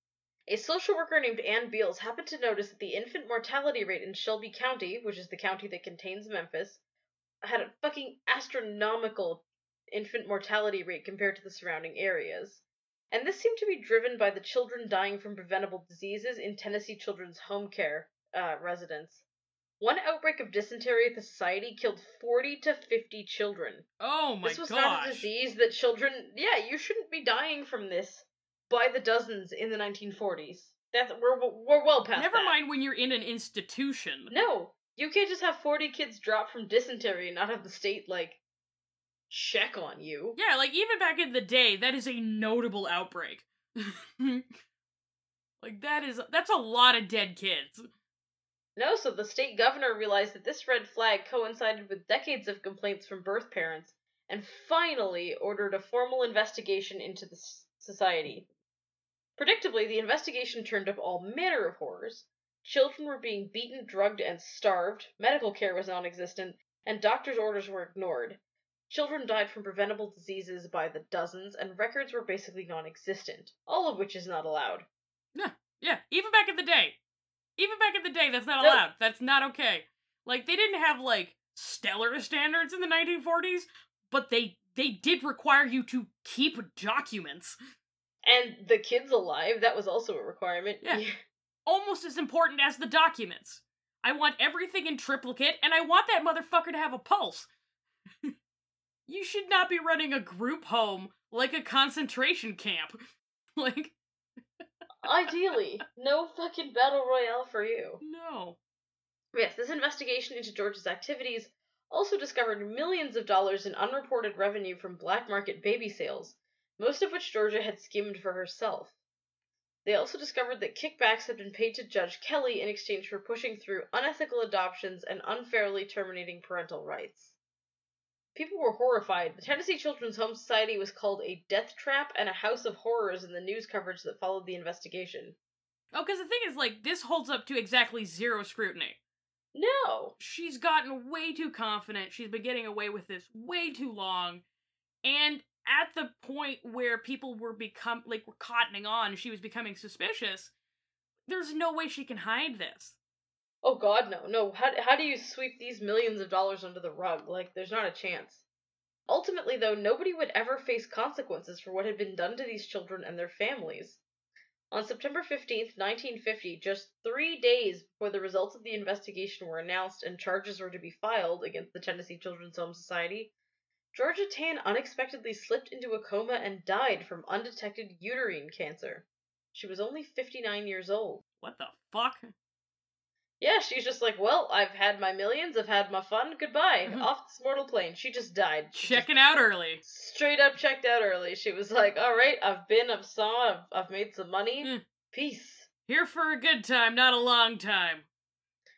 A social worker named Ann Beals happened to notice that the infant mortality rate in Shelby County, which is the county that contains Memphis, had a fucking astronomical infant mortality rate compared to the surrounding areas. And this seemed to be driven by the children dying from preventable diseases in Tennessee Children's Home Care uh, residents. One outbreak of dysentery at the society killed 40 to 50 children. Oh my god. this was gosh. not a disease that children. Yeah, you shouldn't be dying from this by the dozens in the 1940s. That's we're we're well past Never that. mind when you're in an institution. No, you can't just have 40 kids drop from dysentery and not have the state like check on you. Yeah, like even back in the day, that is a notable outbreak. [LAUGHS] like that is that's a lot of dead kids. No, so the state governor realized that this red flag coincided with decades of complaints from birth parents and finally ordered a formal investigation into the s- society. Predictably, the investigation turned up all manner of horrors. Children were being beaten, drugged, and starved, medical care was non existent, and doctors' orders were ignored. Children died from preventable diseases by the dozens, and records were basically non existent, all of which is not allowed. Yeah, yeah. Even back in the day, even back in the day, that's not No. allowed. That's not okay. Like they didn't have like stellar standards in the 1940s, but they they did require you to keep documents. And the kids alive, that was also a requirement. Yeah. [LAUGHS] almost as important as the documents. I want everything in triplicate, and I want that motherfucker to have a pulse. You should not be running a group home like a concentration camp. [LAUGHS] like, Ideally, [LAUGHS] no fucking battle royale for you. no. Yes, this investigation into George's activities also discovered millions of dollars in unreported revenue from black market baby sales, most of which Georgia had skimmed for herself. They also discovered that kickbacks had been paid to Judge Kelly in exchange for pushing through unethical adoptions and unfairly terminating parental rights. People were horrified. The Tennessee Children's Home Society was called a death trap and a house of horrors in the news coverage that followed the investigation. Oh, because the thing is, like, this holds up to exactly zero scrutiny. No! She's gotten way too confident. She's been getting away with this way too long. And at the point where people were become like were cottoning on, she was becoming suspicious. There's no way she can hide this. Oh god, no. No, how, how do you sweep these millions of dollars under the rug? Like, there's not a chance. Ultimately, though, nobody would ever face consequences for what had been done to these children and their families. On September 15th, 1950, just three days before the results of the investigation were announced and charges were to be filed against the Tennessee Children's Home Society, Georgia Tann unexpectedly slipped into a coma and died from undetected uterine cancer. She was only 59 years old. What the fuck? Yeah, she's just like, well, I've had my millions, I've had my fun, goodbye. [LAUGHS] Off this mortal plane. She just died. She Checking out early. straight up checked out early. She was like, all right, I've been, I've saw, I've, I've made some money. Mm. Peace. Here for a good time, not a long time.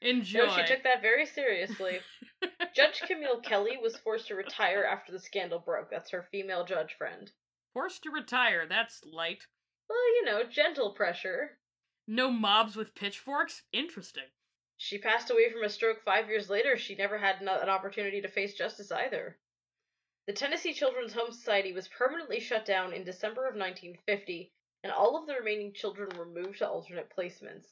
Enjoy. No, she took that very seriously. [LAUGHS] Judge Camille Kelly was forced to retire after the scandal broke. That's her female judge friend. Forced to retire, that's light. Well, you know, gentle pressure. No mobs with pitchforks? Interesting. She passed away from a stroke five years later. She never had an opportunity to face justice either. The Tennessee Children's Home Society was permanently shut down in December of 1950, and all of the remaining children were moved to alternate placements.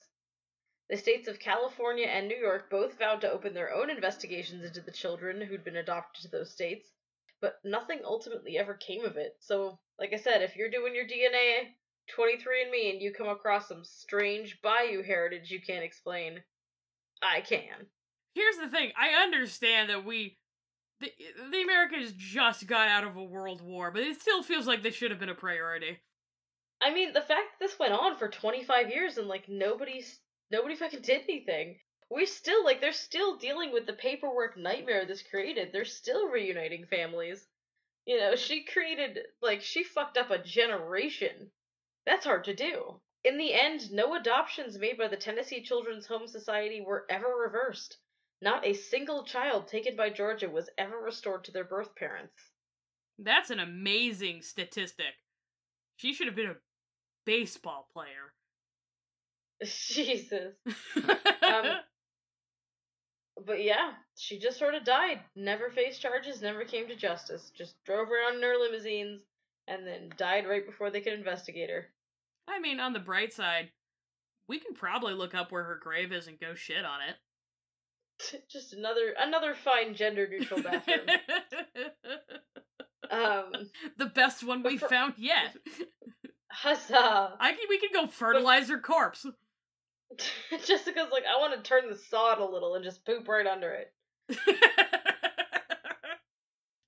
The states of California and New York both vowed to open their own investigations into the children who'd been adopted to those states, but nothing ultimately ever came of it. So, like I said, if you're doing your DNA 23andMe and you come across some strange bayou heritage you can't explain, I can. Here's the thing I understand that we. The, the Americans just got out of a world war, but it still feels like this should have been a priority. I mean, the fact that this went on for 25 years and like nobody's nobody fucking did anything. We're still like they're still dealing with the paperwork nightmare this created. They're still reuniting families. You know, she created like she fucked up a generation. That's hard to do. In the end, no adoptions made by the Tennessee Children's Home Society were ever reversed. Not a single child taken by Georgia was ever restored to their birth parents. That's an amazing statistic. She should have been a baseball player. [LAUGHS] Jesus. [LAUGHS] Um, But yeah, she just sort of died. Never faced charges, never came to justice. Just drove around in her limousines and then died right before they could investigate her. I mean, on the bright side, we can probably look up where her grave is and go shit on it. [LAUGHS] just another another fine gender neutral bathroom. um [LAUGHS] the best one we for- found yet. [LAUGHS] huzzah. I can, we can go fertilize her corpse. Jessica's like, I want to turn the sod a little and just poop right under it.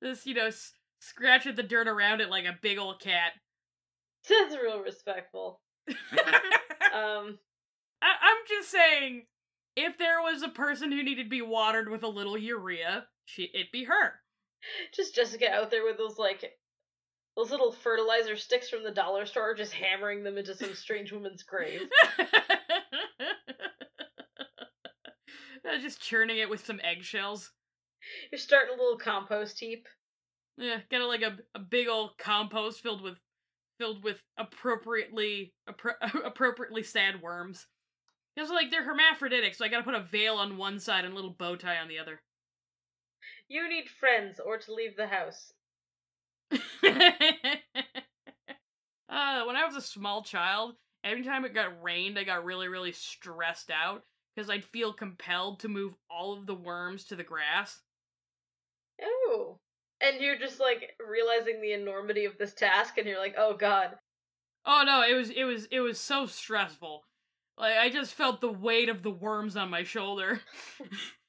Just, you know, s- scratch at the dirt around it like a big old cat. [LAUGHS] That's real respectful. [LAUGHS] I- Um I'm just saying, if there was a person who needed to be watered with a little urea, she, it'd be her. just Jessica out there with those like those little fertilizer sticks from the dollar store just hammering them into some strange woman's grave. [LAUGHS] Uh, just churning it with some eggshells. You're starting a little compost heap. Yeah, kind of like a, a big old compost filled with filled with appropriately appro- [LAUGHS] appropriately sad worms. Because like they're hermaphroditic, so I gotta put a veil on one side and a little bow tie on the other. You need friends or to leave the house. [LAUGHS] uh, when I was a small child, every time it got rained, I got really, really stressed out because I'd feel compelled to move all of the worms to the grass. Oh. And you're just like realizing the enormity of this task and you're like, "Oh god." Oh no, it was it was it was so stressful. Like I just felt the weight of the worms on my shoulder. [LAUGHS]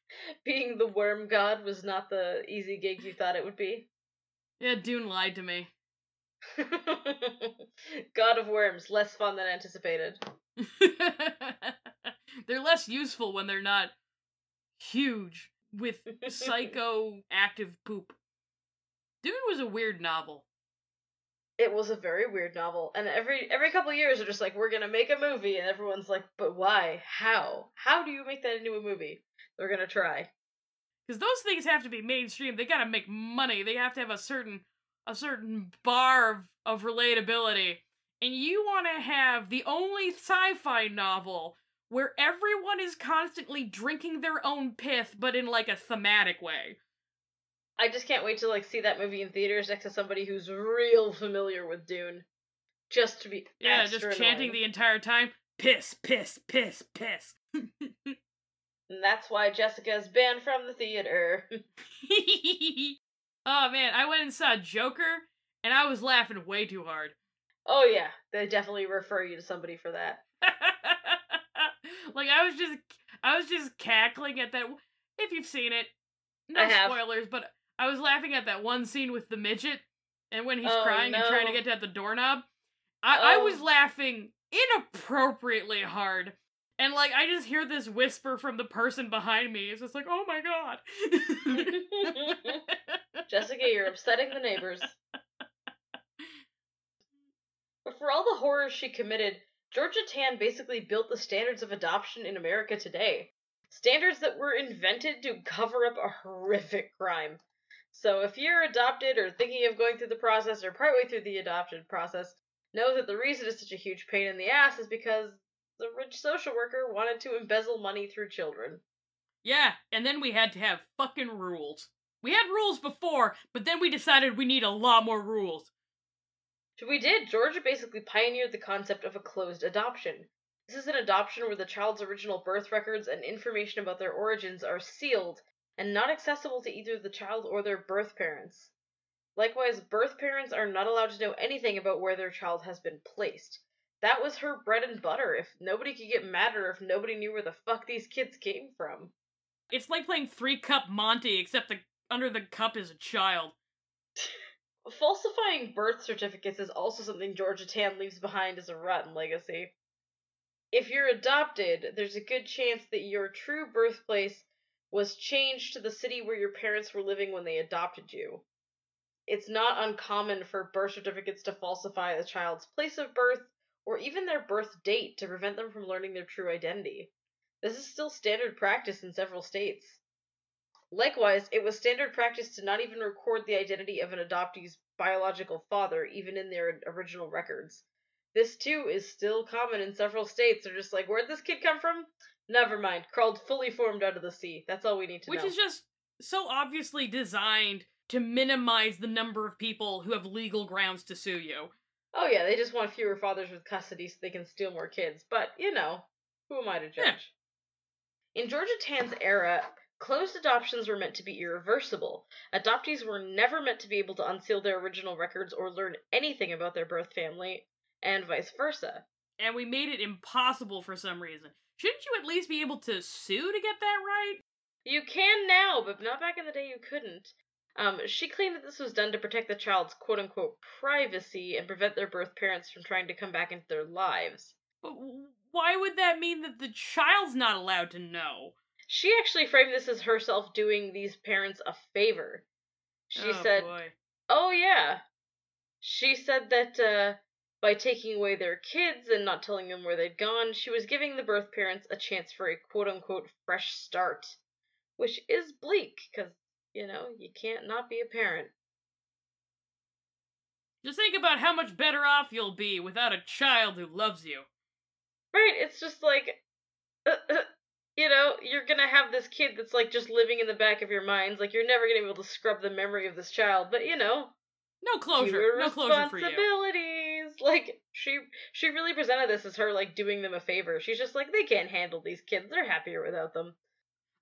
[LAUGHS] Being the worm god was not the easy gig you thought it would be. yeah, Dune lied to me. [LAUGHS] god of worms, less fun than anticipated. they're less useful when they're not huge with psychoactive poop. Dune was a weird novel. It was a very weird novel, and every every couple of years they're just like, "We're gonna make a movie," and everyone's like, "But why? How? How do you make that into a movie?" They're gonna try. Because those things have to be mainstream. They gotta make money. They have to have a certain a certain bar of, of relatability. And you wanna have the only sci-fi novel where everyone is constantly drinking their own pith, but in like a thematic way. I just can't wait to like see that movie in theaters next to somebody who's real familiar with Dune, just to be Yeah, just chanting annoying. the entire time. Piss, piss, piss, piss. [LAUGHS] And that's why Jessica is banned from the theater. [LAUGHS] oh man, I went and saw Joker, and I was laughing way too hard. Oh yeah, they definitely refer you to somebody for that. [LAUGHS] like I was just I was just cackling at that if you've seen it. No spoilers, but I was laughing at that one scene with the midget and when he's Oh, crying and trying to get at the doorknob. I, I oh. was Oh. laughing inappropriately hard. And like I just hear this whisper from the person behind me. It's just like, oh my god. [LAUGHS] Jessica, you're upsetting the neighbors. But for all the horrors she committed, Georgia Tann basically built the standards of adoption in America today. Standards that were invented to cover up a horrific crime. So if you're adopted or thinking of going through the process or partway through the adoption process, know that the reason it's such a huge pain in the ass is because the rich social worker wanted to embezzle money through children. Yeah, and then we had to have fucking rules. We had rules before, but then we decided we need a lot more rules. We did. Georgia basically pioneered the concept of a closed adoption. This is an adoption where the child's original birth records and information about their origins are sealed and not accessible to either the child or their birth parents. Likewise, birth parents are not allowed to know anything about where their child has been placed. That was her bread and butter. If nobody could get mad at her if nobody knew where the fuck these kids came from. It's like playing three cup Monty, except the under the cup is a child. [LAUGHS] Falsifying birth certificates is also something Georgia Tann leaves behind as a rotten legacy. If you're adopted, there's a good chance that your true birthplace was changed to the city where your parents were living when they adopted you. It's not uncommon for birth certificates to falsify a child's place of birth or even their birth date to prevent them from learning their true identity. This is still standard practice in several states. Likewise, it was standard practice to not even record the identity of an adoptee's biological father, even in their original records. This too is still common in several states. They're just like, where'd this kid come from? Never mind. Crawled fully formed out of the sea. That's all we need to Which know. Which is just so obviously designed to minimize the number of people who have legal grounds to sue you. Oh yeah, they just want fewer fathers with custody so they can steal more kids. But, you know, who am I to judge? In Georgia Tann's era, closed adoptions were meant to be irreversible. Adoptees were never meant to be able to unseal their original records or learn anything about their birth family, and vice versa. And we made it impossible for some reason. Shouldn't you at least be able to sue to get that right? You can now, but not back in the day you couldn't. Um, she claimed that this was done to protect the child's quote unquote privacy and prevent their birth parents from trying to come back into their lives. But why would that mean that the child's not allowed to know? She actually framed this as herself doing these parents a favor. She oh, said, boy. Oh, yeah. She said that uh, by taking away their kids and not telling them where they'd gone, she was giving the birth parents a chance for a quote unquote fresh start. Which is bleak, because, you know, you can't not be a parent. Just think about how much better off you'll be without a child who loves you. Right? It's just like, uh, uh, you know, you're gonna have this kid that's like just living in the back of your minds. Like, you're never gonna be able to scrub the memory of this child, but you know, No closure. No closure for you. responsibilities. [LAUGHS] Like she she really presented this as her like doing them a favor. She's just like they can't handle these kids. They're happier without them.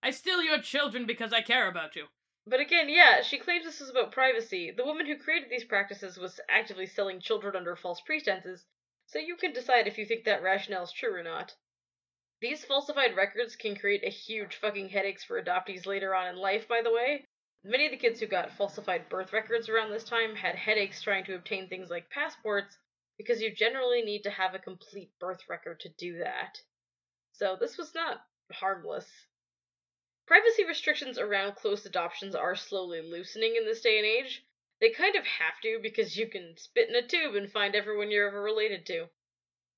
I steal your children because I care about you. But again, yeah, she claims this is about privacy. The woman who created these practices was actively selling children under false pretenses, so you can decide if you think that rationale is true or not. These falsified records can create a huge fucking headaches for adoptees later on in life, by the way. Many of the kids who got falsified birth records around this time had headaches trying to obtain things like passports because you generally need to have a complete birth record to do that. So this was not harmless. Privacy restrictions around closed adoptions are slowly loosening in this day and age. They kind of have to because you can spit in a tube and find everyone you're ever related to.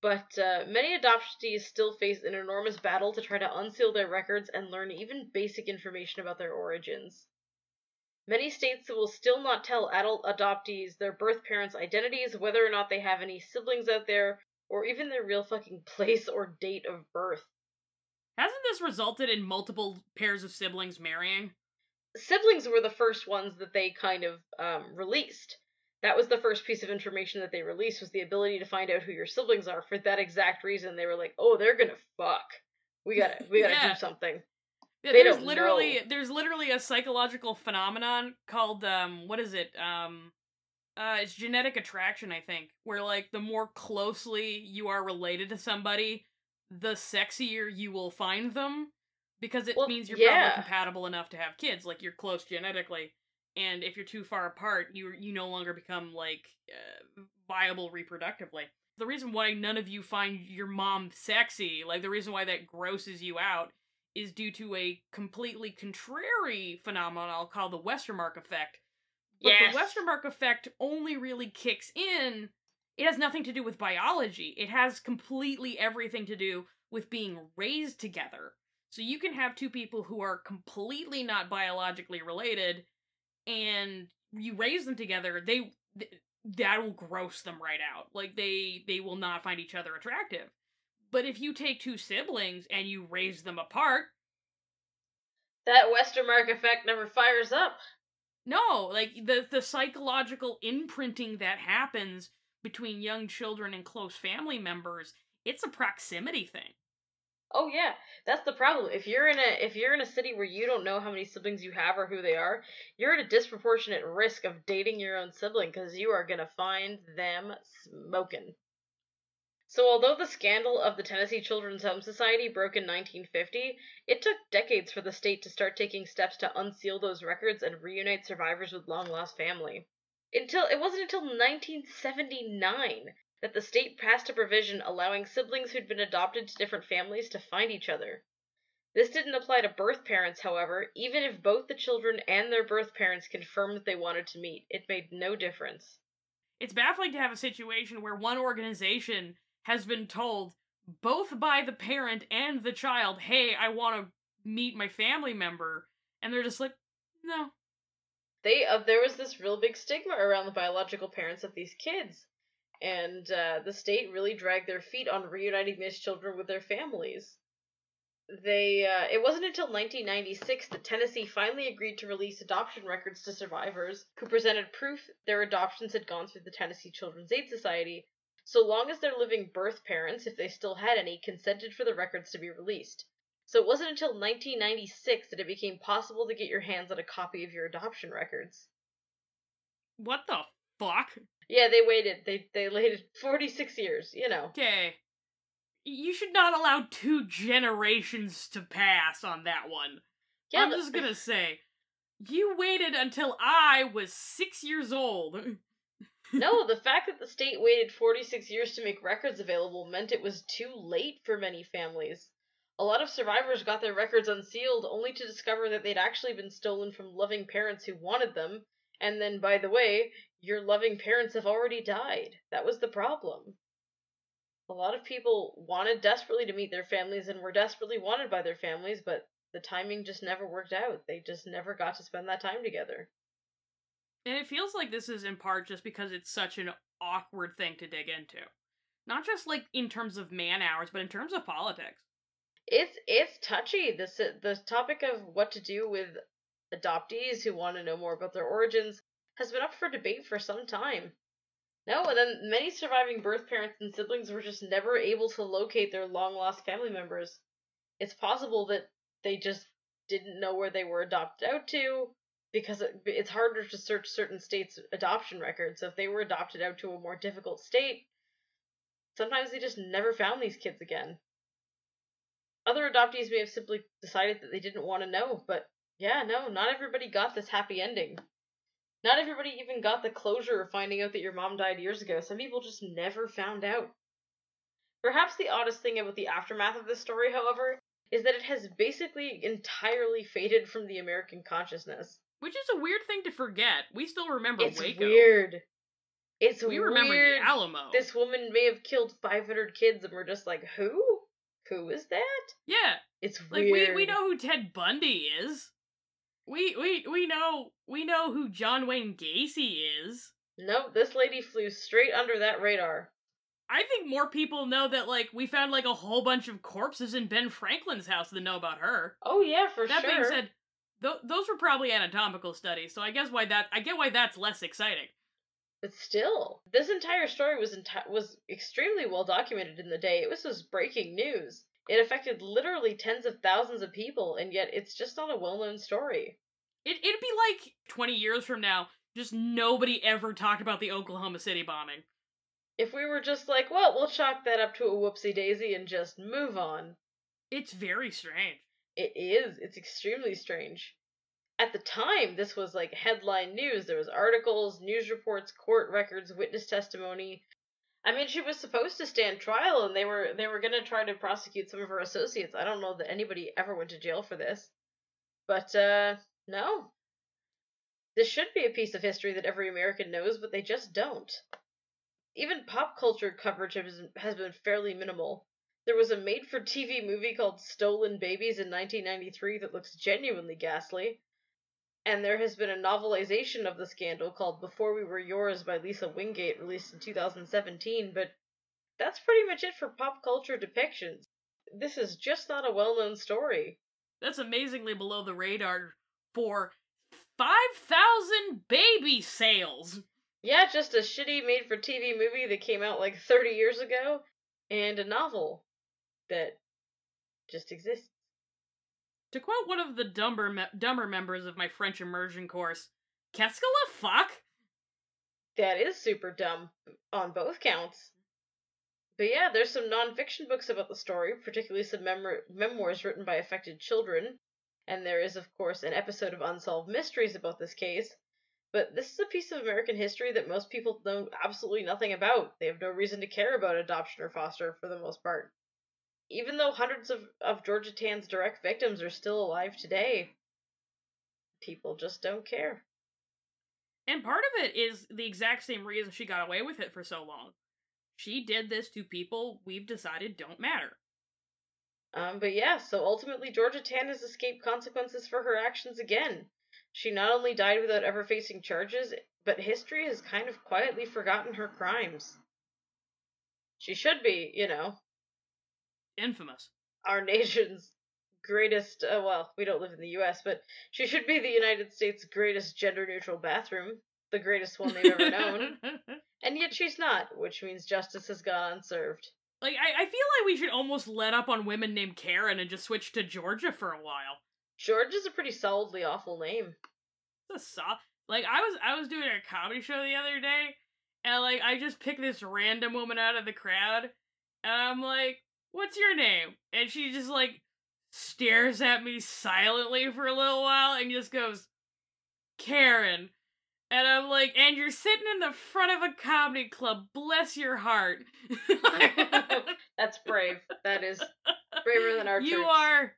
But uh, many adoptees still face an enormous battle to try to unseal their records and learn even basic information about their origins. Many states will still not tell adult adoptees their birth parents' identities, whether or not they have any siblings out there, or even their real fucking [LAUGHS] place or date of birth. Hasn't this resulted in multiple pairs of siblings marrying? siblings were the first ones that they kind of um, released. That was the first piece of information that they released was the ability to find out who your siblings are. For that exact reason, they were like, "Oh, they're gonna fuck. We gotta, we gotta [LAUGHS] Yeah. do something." Yeah, They there's literally know. there's literally a psychological phenomenon called um what is it um Uh, it's genetic attraction, I think, where like the more closely you are related to somebody, the sexier you will find them, because it Well, means you're yeah. probably compatible enough to have kids. Like you're close genetically, and if you're too far apart, you you no longer become like uh, viable reproductively. The reason why none of you find your mom sexy, like the reason why that grosses you out, is due to a completely contrary phenomenon I'll call the Westermarck effect. But Yes. the Westermarck effect only really kicks in. It has nothing to do with biology. It has completely everything to do with being raised together. So you can have two people who are completely not biologically related and you raise them together, they th- that will gross them right out. Like they they will not find each other attractive. But if you take two siblings and you raise them apart, That Westermarck effect never fires up. No, like the the psychological imprinting that happens between young children and close family members, it's a proximity thing. Oh yeah, that's the problem. If you're in a if you're in a city where you don't know how many siblings you have or who they are, you're at a disproportionate risk of dating your own sibling because you are gonna find them smoking. So although the scandal of the Tennessee Children's Home Society broke in 1950, it took decades for the state to start taking steps to unseal those records and reunite survivors with long lost family. Until it wasn't until 1979 that the state passed a provision allowing siblings who'd been adopted to different families to find each other. This didn't apply to birth parents, however, even if both the children and their birth parents confirmed that they wanted to meet. It made no difference. It's baffling to have a situation where one organization has been told both by the parent and the child, "Hey, I want to meet my family member," and they're just like, "No." They uh, there was this real big stigma around the biological parents of these kids, and uh, the state really dragged their feet on reuniting these children with their families. They uh, it wasn't until 1996 that Tennessee finally agreed to release adoption records to survivors who presented proof their adoptions had gone through the Tennessee Children's Aid Society, so long as their living birth parents, if they still had any, consented for the records to be released. So it wasn't until 1996 that it became possible to get your hands on a copy of your adoption records. What the fuck? Yeah, they waited. They they waited [LAUGHS] 46 years, you know. Okay. You should not allow two generations to pass on that one. Yeah, I'm just gonna say, you waited until I was six years old. [LAUGHS] No, the fact that the state waited 46 years to make records available meant it was too late for many families. A lot of survivors got their records unsealed only to discover that they'd actually been stolen from loving parents who wanted them, and then, by the way, your loving parents have already died. That was the problem. A lot of people wanted desperately to meet their families and were desperately wanted by their families, but the timing just never worked out. They just never got to spend that time together. And it feels like this is in part just because it's such an awkward thing to dig into. Not just like in terms of man hours, but in terms of politics. It's it's touchy. This the topic of what to do with adoptees who want to know more about their origins has been up for debate for some time. No, and then many surviving birth parents and siblings were just never able to locate their long lost family members. It's possible that they just didn't know where they were adopted out to because it, it's harder to search certain states' adoption records. So if they were adopted out to a more difficult state, sometimes they just never found these kids again. Other adoptees may have simply decided that they didn't want to know, but yeah, no, not everybody got this happy ending. Not everybody even got the closure of finding out that your mom died years ago. Some people just never found out. Perhaps the oddest thing about the aftermath of this story, however, is that it has basically entirely faded from the American consciousness. Which is a weird thing to forget. We still remember Waco. It's Waco. weird. It's We remember the Alamo. This woman may have killed 500 kids, and we're just like, who? Who is that? Yeah. It's Like weird. we, we know who Ted Bundy is. We we we know we know who John Wayne Gacy is. No, this lady flew straight under that radar. I think more people know that like we found like a whole bunch of corpses in Ben Franklin's house than know about her. Oh yeah, for that sure. That being said, th- those were probably anatomical studies, so I guess why that I get why that's less exciting. but still, this entire story was enti- was extremely well documented in the day. It was just breaking news. It affected literally tens of thousands of people, and yet it's just not a well-known story. It it'd be like twenty years from now, just nobody ever talked about the Oklahoma City bombing. If we were just like, well, we'll chalk that up to a whoopsie daisy and just move on. It's very strange. It is. It's extremely strange. At the time, this was like headline news. There was articles, news reports, court records, witness testimony. I mean, she was supposed to stand trial, and they were they were gonna try to prosecute some of her associates. I don't know that anybody ever went to jail for this, but uh, no. This should be a piece of history that every American knows, but they just don't. Even pop culture coverage has, has been fairly minimal. There was a made for TV movie called Stolen Babies in 1993 that looks genuinely ghastly. And there has been a novelization of the scandal called Before We Were Yours by Lisa Wingate, released in 2017, but that's pretty much it for pop culture depictions. This is just not a well known story. That's amazingly below the radar for 5,000 baby sales. Yeah, just a shitty made for TV movie that came out like 30 years ago, and a novel that just exists. To quote one of the dumber, me- dumber members of my French immersion course, Qu'est-ce que la fuck? That is super dumb on both counts. But yeah, there's some nonfiction books about the story, particularly some mem- memoirs written by affected children. And there is, of course, an episode of Unsolved Mysteries about this case. But this is a piece of American history that most people know absolutely nothing about. They have no reason to care about adoption or foster for the most part. Even though hundreds of, of Georgia Tann's direct victims are still alive today, people just don't care. And part of it is the exact same reason she got away with it for so long. She did this to people we've decided don't matter. Um, but yeah, so ultimately, Georgia Tann has escaped consequences for her actions again. She not only died without ever facing charges, but history has kind of quietly forgotten her crimes. She should be, you know, Infamous. our nation's greatest. Uh, well, we don't live in the U.S., but she should be the United States' greatest gender-neutral bathroom, the greatest one they've ever known. [LAUGHS] And yet she's not, which means justice has gone unserved. Like I, I feel like we should almost let up on women named Karen and just switch to Georgia for a while. Georgia's a pretty solidly awful name. It's a soft like I was I was doing a comedy show the other day and like I just picked this random woman out of the crowd and I'm like, What's your name? And she just like stares at me silently for a little while and just goes, Karen. And I'm like, and you're sitting in the front of a comedy club. Bless your heart. [LAUGHS] That's brave. That is braver than our you troops. are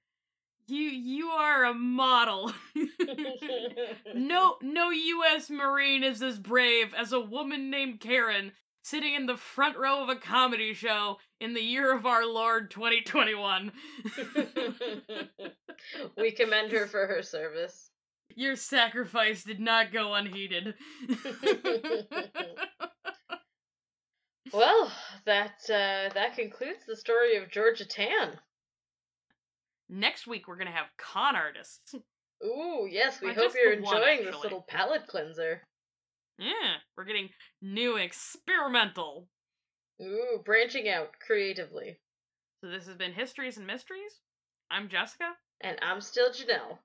you you are a model. [LAUGHS] no no US Marine is as brave as a woman named Karen sitting in the front row of a comedy show in the year of our Lord 2021. [LAUGHS] we commend her for her service. Your sacrifice did not go unheeded. [LAUGHS] Well, that uh, that concludes the story of Georgia Tann. Next week we're gonna have con artists. Ooh, yes, we Or hope you're the one, enjoying this little palate cleanser. Yeah, we're getting new experimental. Ooh, branching out creatively. So this has been Histories and Mysteries. I'm Jessica. And I'm still Janelle.